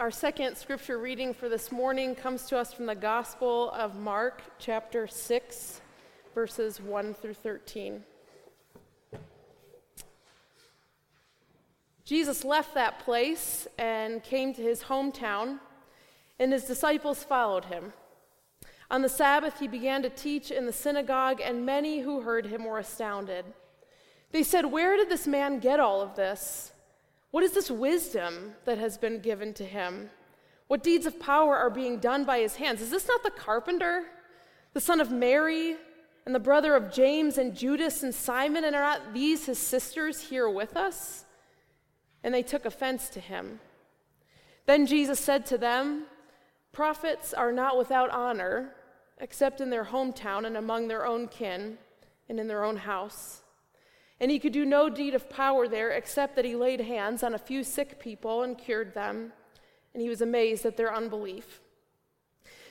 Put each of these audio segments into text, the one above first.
Our second scripture reading for this morning comes to us from the Gospel of Mark, chapter 6, verses 1 through 13. Jesus left that place and came to his hometown, and his disciples followed him. On the Sabbath, he began to teach in the synagogue, and many who heard him were astounded. They said, Where did this man get all of this? What is this wisdom that has been given to him? What deeds of power are being done by his hands? Is this not the carpenter, the son of Mary, and the brother of James and Judas and Simon? And are not these his sisters here with us? And they took offense to him. Then Jesus said to them, Prophets are not without honor, except in their hometown and among their own kin and in their own house. And he could do no deed of power there except that he laid hands on a few sick people and cured them. And he was amazed at their unbelief.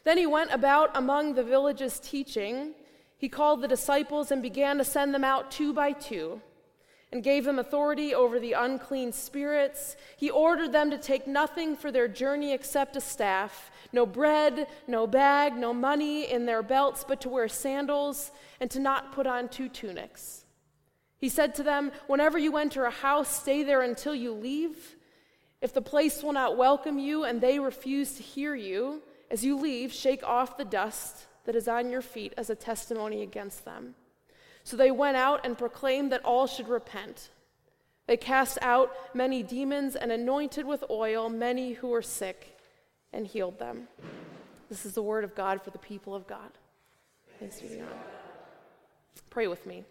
Then he went about among the villages teaching. He called the disciples and began to send them out two by two and gave them authority over the unclean spirits. He ordered them to take nothing for their journey except a staff no bread, no bag, no money in their belts, but to wear sandals and to not put on two tunics. He said to them, Whenever you enter a house, stay there until you leave. If the place will not welcome you and they refuse to hear you, as you leave, shake off the dust that is on your feet as a testimony against them. So they went out and proclaimed that all should repent. They cast out many demons and anointed with oil many who were sick and healed them. This is the word of God for the people of God. Thanks be to God. Pray with me.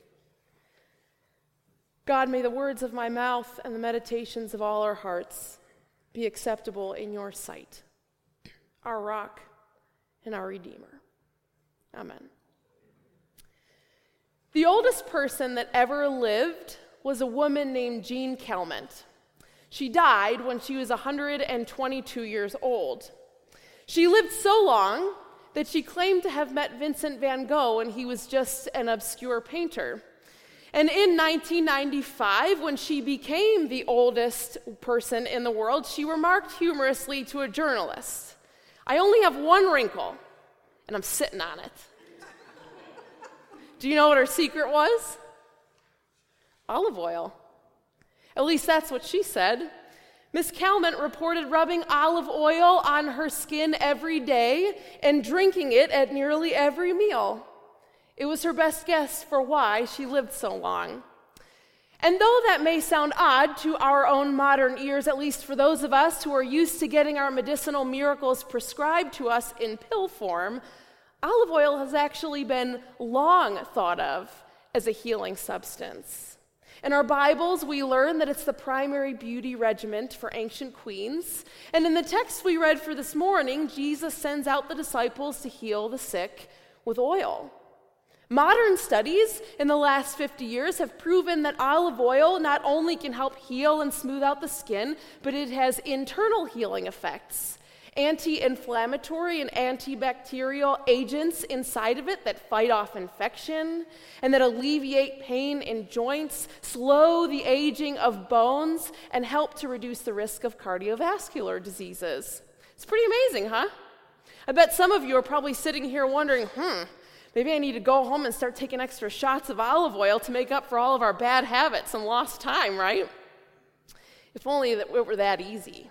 God, may the words of my mouth and the meditations of all our hearts be acceptable in your sight, our rock and our Redeemer. Amen. The oldest person that ever lived was a woman named Jeanne Calment. She died when she was 122 years old. She lived so long that she claimed to have met Vincent van Gogh when he was just an obscure painter. And in 1995, when she became the oldest person in the world, she remarked humorously to a journalist I only have one wrinkle, and I'm sitting on it. Do you know what her secret was? Olive oil. At least that's what she said. Miss Calment reported rubbing olive oil on her skin every day and drinking it at nearly every meal. It was her best guess for why she lived so long. And though that may sound odd to our own modern ears, at least for those of us who are used to getting our medicinal miracles prescribed to us in pill form, olive oil has actually been long thought of as a healing substance. In our Bibles, we learn that it's the primary beauty regiment for ancient queens. And in the text we read for this morning, Jesus sends out the disciples to heal the sick with oil. Modern studies in the last 50 years have proven that olive oil not only can help heal and smooth out the skin, but it has internal healing effects. Anti inflammatory and antibacterial agents inside of it that fight off infection and that alleviate pain in joints, slow the aging of bones, and help to reduce the risk of cardiovascular diseases. It's pretty amazing, huh? I bet some of you are probably sitting here wondering, hmm, Maybe I need to go home and start taking extra shots of olive oil to make up for all of our bad habits and lost time, right? If only it were that easy.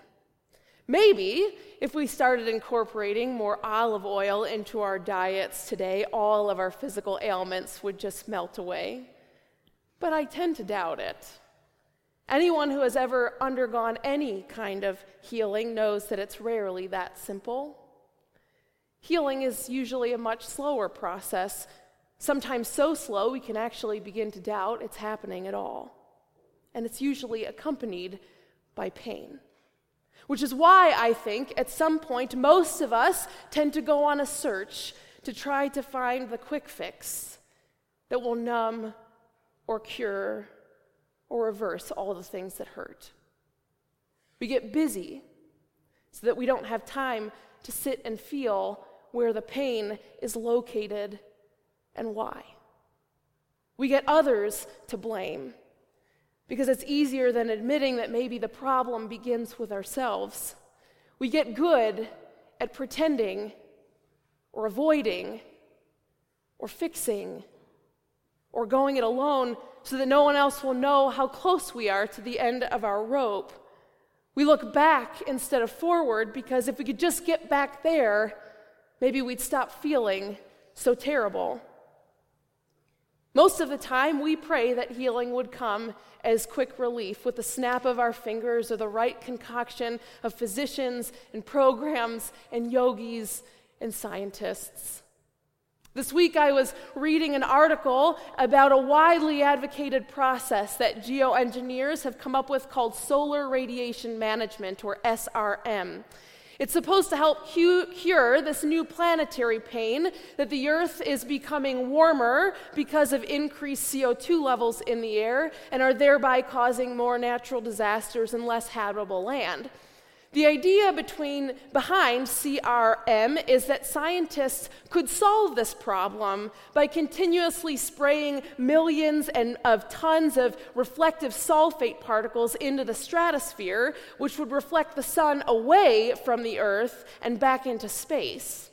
Maybe if we started incorporating more olive oil into our diets today, all of our physical ailments would just melt away. But I tend to doubt it. Anyone who has ever undergone any kind of healing knows that it's rarely that simple. Healing is usually a much slower process, sometimes so slow we can actually begin to doubt it's happening at all. And it's usually accompanied by pain. Which is why I think at some point most of us tend to go on a search to try to find the quick fix that will numb or cure or reverse all the things that hurt. We get busy so that we don't have time to sit and feel where the pain is located and why. We get others to blame because it's easier than admitting that maybe the problem begins with ourselves. We get good at pretending or avoiding or fixing or going it alone so that no one else will know how close we are to the end of our rope. We look back instead of forward because if we could just get back there, maybe we'd stop feeling so terrible. Most of the time, we pray that healing would come as quick relief with the snap of our fingers or the right concoction of physicians and programs and yogis and scientists. This week, I was reading an article about a widely advocated process that geoengineers have come up with called solar radiation management, or SRM. It's supposed to help cure this new planetary pain that the Earth is becoming warmer because of increased CO2 levels in the air and are thereby causing more natural disasters and less habitable land. The idea between, behind SRM is that scientists could solve this problem by continuously spraying millions and, of tons of reflective sulfate particles into the stratosphere, which would reflect the sun away from the Earth and back into space.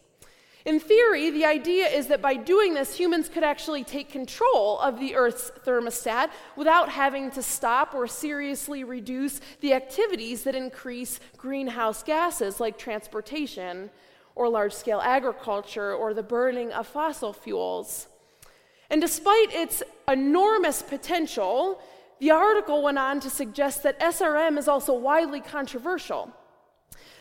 In theory, the idea is that by doing this, humans could actually take control of the Earth's thermostat without having to stop or seriously reduce the activities that increase greenhouse gases, like transportation or large scale agriculture or the burning of fossil fuels. And despite its enormous potential, the article went on to suggest that SRM is also widely controversial.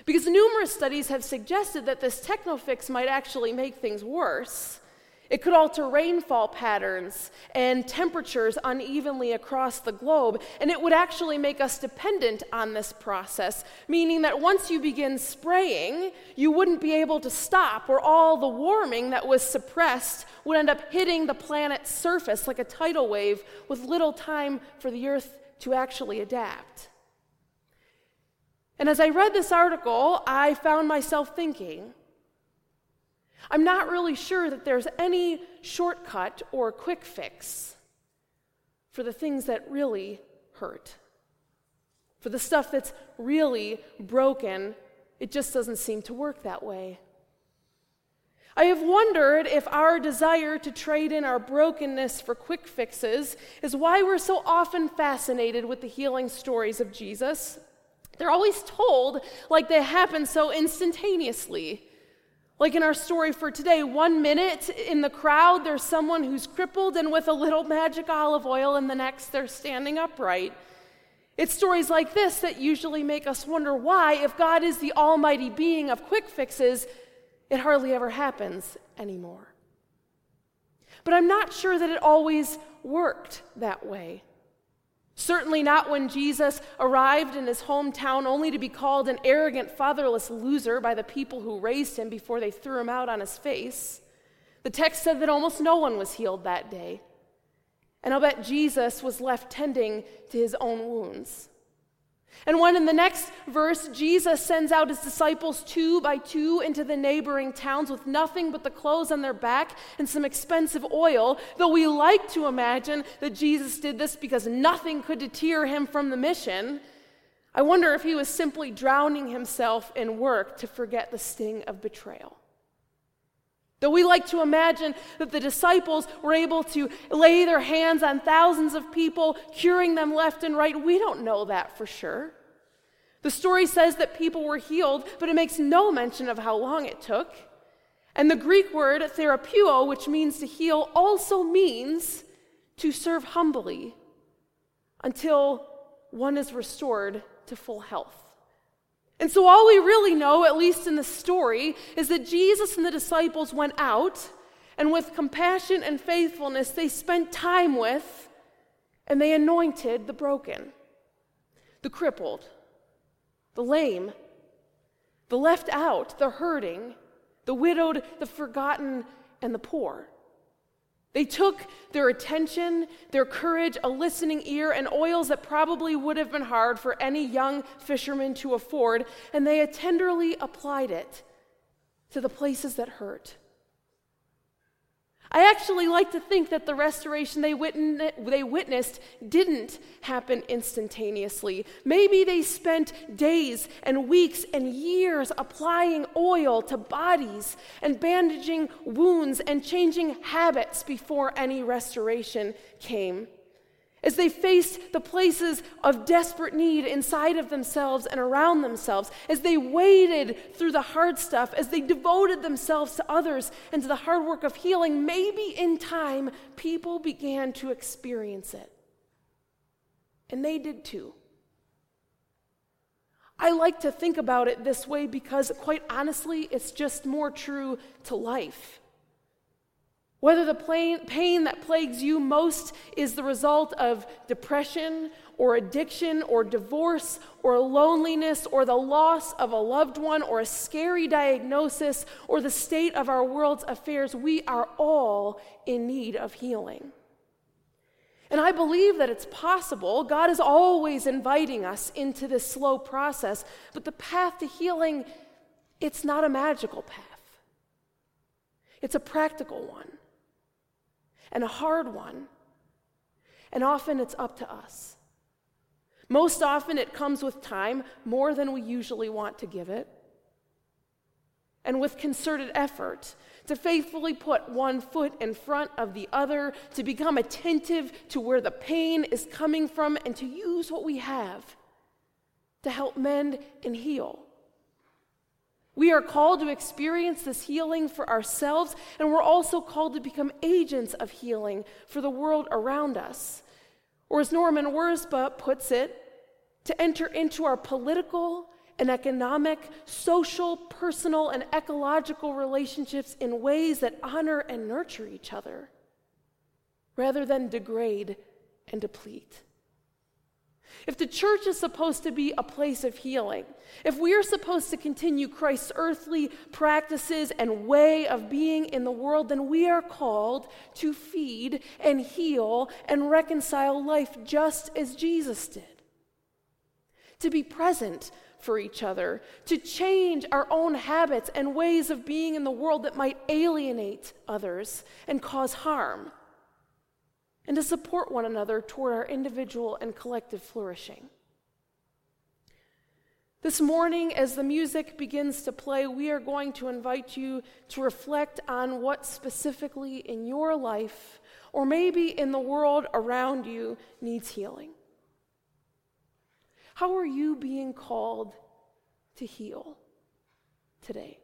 Because numerous studies have suggested that this technofix might actually make things worse. It could alter rainfall patterns and temperatures unevenly across the globe, and it would actually make us dependent on this process, meaning that once you begin spraying, you wouldn't be able to stop, or all the warming that was suppressed would end up hitting the planet's surface like a tidal wave with little time for the Earth to actually adapt. And as I read this article, I found myself thinking, I'm not really sure that there's any shortcut or quick fix for the things that really hurt. For the stuff that's really broken, it just doesn't seem to work that way. I have wondered if our desire to trade in our brokenness for quick fixes is why we're so often fascinated with the healing stories of Jesus. They're always told like they happen so instantaneously. Like in our story for today, one minute in the crowd, there's someone who's crippled and with a little magic olive oil, and the next, they're standing upright. It's stories like this that usually make us wonder why, if God is the almighty being of quick fixes, it hardly ever happens anymore. But I'm not sure that it always worked that way. Certainly not when Jesus arrived in his hometown only to be called an arrogant, fatherless loser by the people who raised him before they threw him out on his face. The text said that almost no one was healed that day. And I'll bet Jesus was left tending to his own wounds. And when in the next verse, Jesus sends out his disciples two by two into the neighboring towns with nothing but the clothes on their back and some expensive oil, though we like to imagine that Jesus did this because nothing could deter him from the mission, I wonder if he was simply drowning himself in work to forget the sting of betrayal. Though we like to imagine that the disciples were able to lay their hands on thousands of people, curing them left and right, we don't know that for sure. The story says that people were healed, but it makes no mention of how long it took. And the Greek word therapeuo, which means to heal, also means to serve humbly until one is restored to full health. And so, all we really know, at least in the story, is that Jesus and the disciples went out, and with compassion and faithfulness, they spent time with and they anointed the broken, the crippled, the lame, the left out, the hurting, the widowed, the forgotten, and the poor. They took their attention, their courage, a listening ear, and oils that probably would have been hard for any young fisherman to afford, and they tenderly applied it to the places that hurt. I actually like to think that the restoration they, they witnessed didn't happen instantaneously. Maybe they spent days and weeks and years applying oil to bodies and bandaging wounds and changing habits before any restoration came as they faced the places of desperate need inside of themselves and around themselves, as they waded through the hard stuff, as they devoted themselves to others and to the hard work of healing, maybe in time people began to experience it. And they did too. I like to think about it this way because, quite honestly, it's just more true to life. Whether the pain that plagues you most is the result of depression or addiction or divorce or loneliness or the loss of a loved one or a scary diagnosis or the state of our world's affairs, we are all in need of healing. And I believe that it's possible. God is always inviting us into this slow process, but the path to healing, it's not a magical path. It's a practical one and a hard one. And often it's up to us. Most often it comes with time, more than we usually want to give it, and with concerted effort to faithfully put one foot in front of the other, to become attentive to where the pain is coming from, and to use what we have to help mend and heal. We are called to experience this healing for ourselves, and we're also called to become agents of healing for the world around us. Or, as Norman Wirzba puts it, to enter into our political and economic, social, personal, and ecological relationships in ways that honor and nurture each other rather than degrade and deplete. If the church is supposed to be a place of healing, if we are supposed to continue Christ's earthly practices and way of being in the world, then we are called to feed and heal and reconcile life just as Jesus did. To be present for each other, to change our own habits and ways of being in the world that might alienate others and cause harm and to support one another toward our individual and collective flourishing. This morning, as the music begins to play, we are going to invite you to reflect on what specifically in your life, or maybe in the world around you, needs healing. How are you being called to heal today?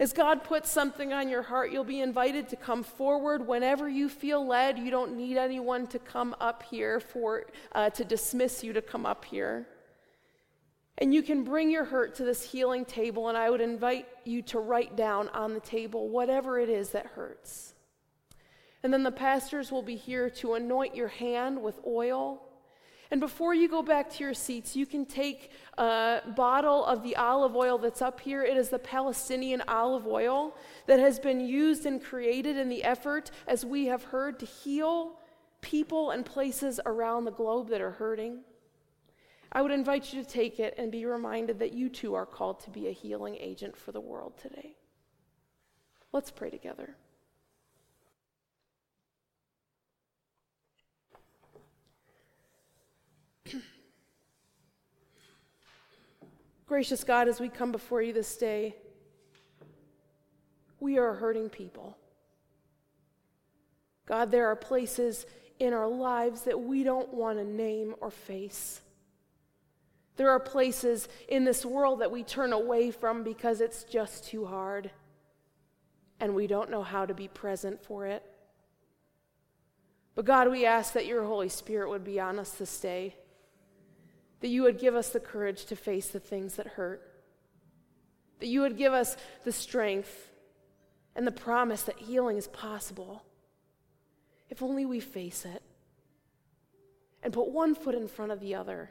As God puts something on your heart, you'll be invited to come forward whenever you feel led. You don't need anyone to come up here for uh, to dismiss you to come up here. And you can bring your hurt to this healing table, and I would invite you to write down on the table whatever it is that hurts. And then the pastors will be here to anoint your hand with oil and before you go back to your seats, you can take a bottle of the olive oil that's up here. It is the Palestinian olive oil that has been used and created in the effort, as we have heard, to heal people and places around the globe that are hurting. I would invite you to take it and be reminded that you too are called to be a healing agent for the world today. Let's pray together. Gracious God, as we come before you this day, we are hurting people. God, there are places in our lives that we don't want to name or face. There are places in this world that we turn away from because it's just too hard and we don't know how to be present for it. But God, we ask that your Holy Spirit would be on us this day that you would give us the courage to face the things that hurt, that you would give us the strength and the promise that healing is possible if only we face it and put one foot in front of the other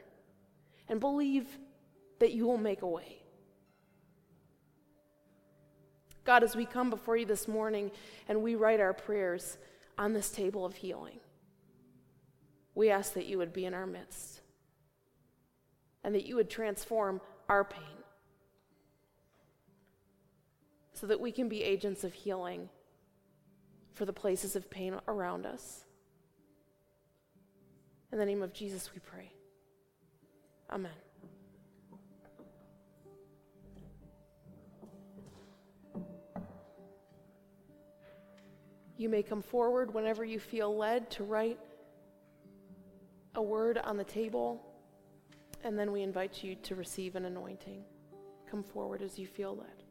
and believe that you will make a way. God, as we come before you this morning and we write our prayers on this table of healing, we ask that you would be in our midst and that you would transform our pain so that we can be agents of healing for the places of pain around us. In the name of Jesus, we pray. Amen. You may come forward whenever you feel led to write a word on the table, and then we invite you to receive an anointing. Come forward as you feel led.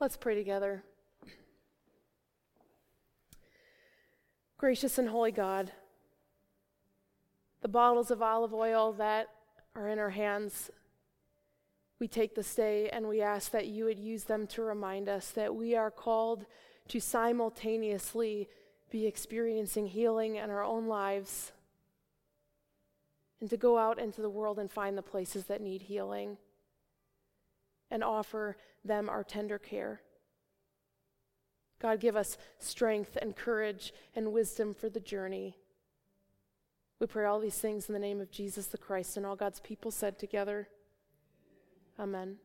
Let's pray together. Gracious and holy God, the bottles of olive oil that are in our hands, we take this day and we ask that you would use them to remind us that we are called to simultaneously be experiencing healing in our own lives and to go out into the world and find the places that need healing and offer them our tender care. God, give us strength and courage and wisdom for the journey. We pray all these things in the name of Jesus the Christ, and all God's people said together, Amen.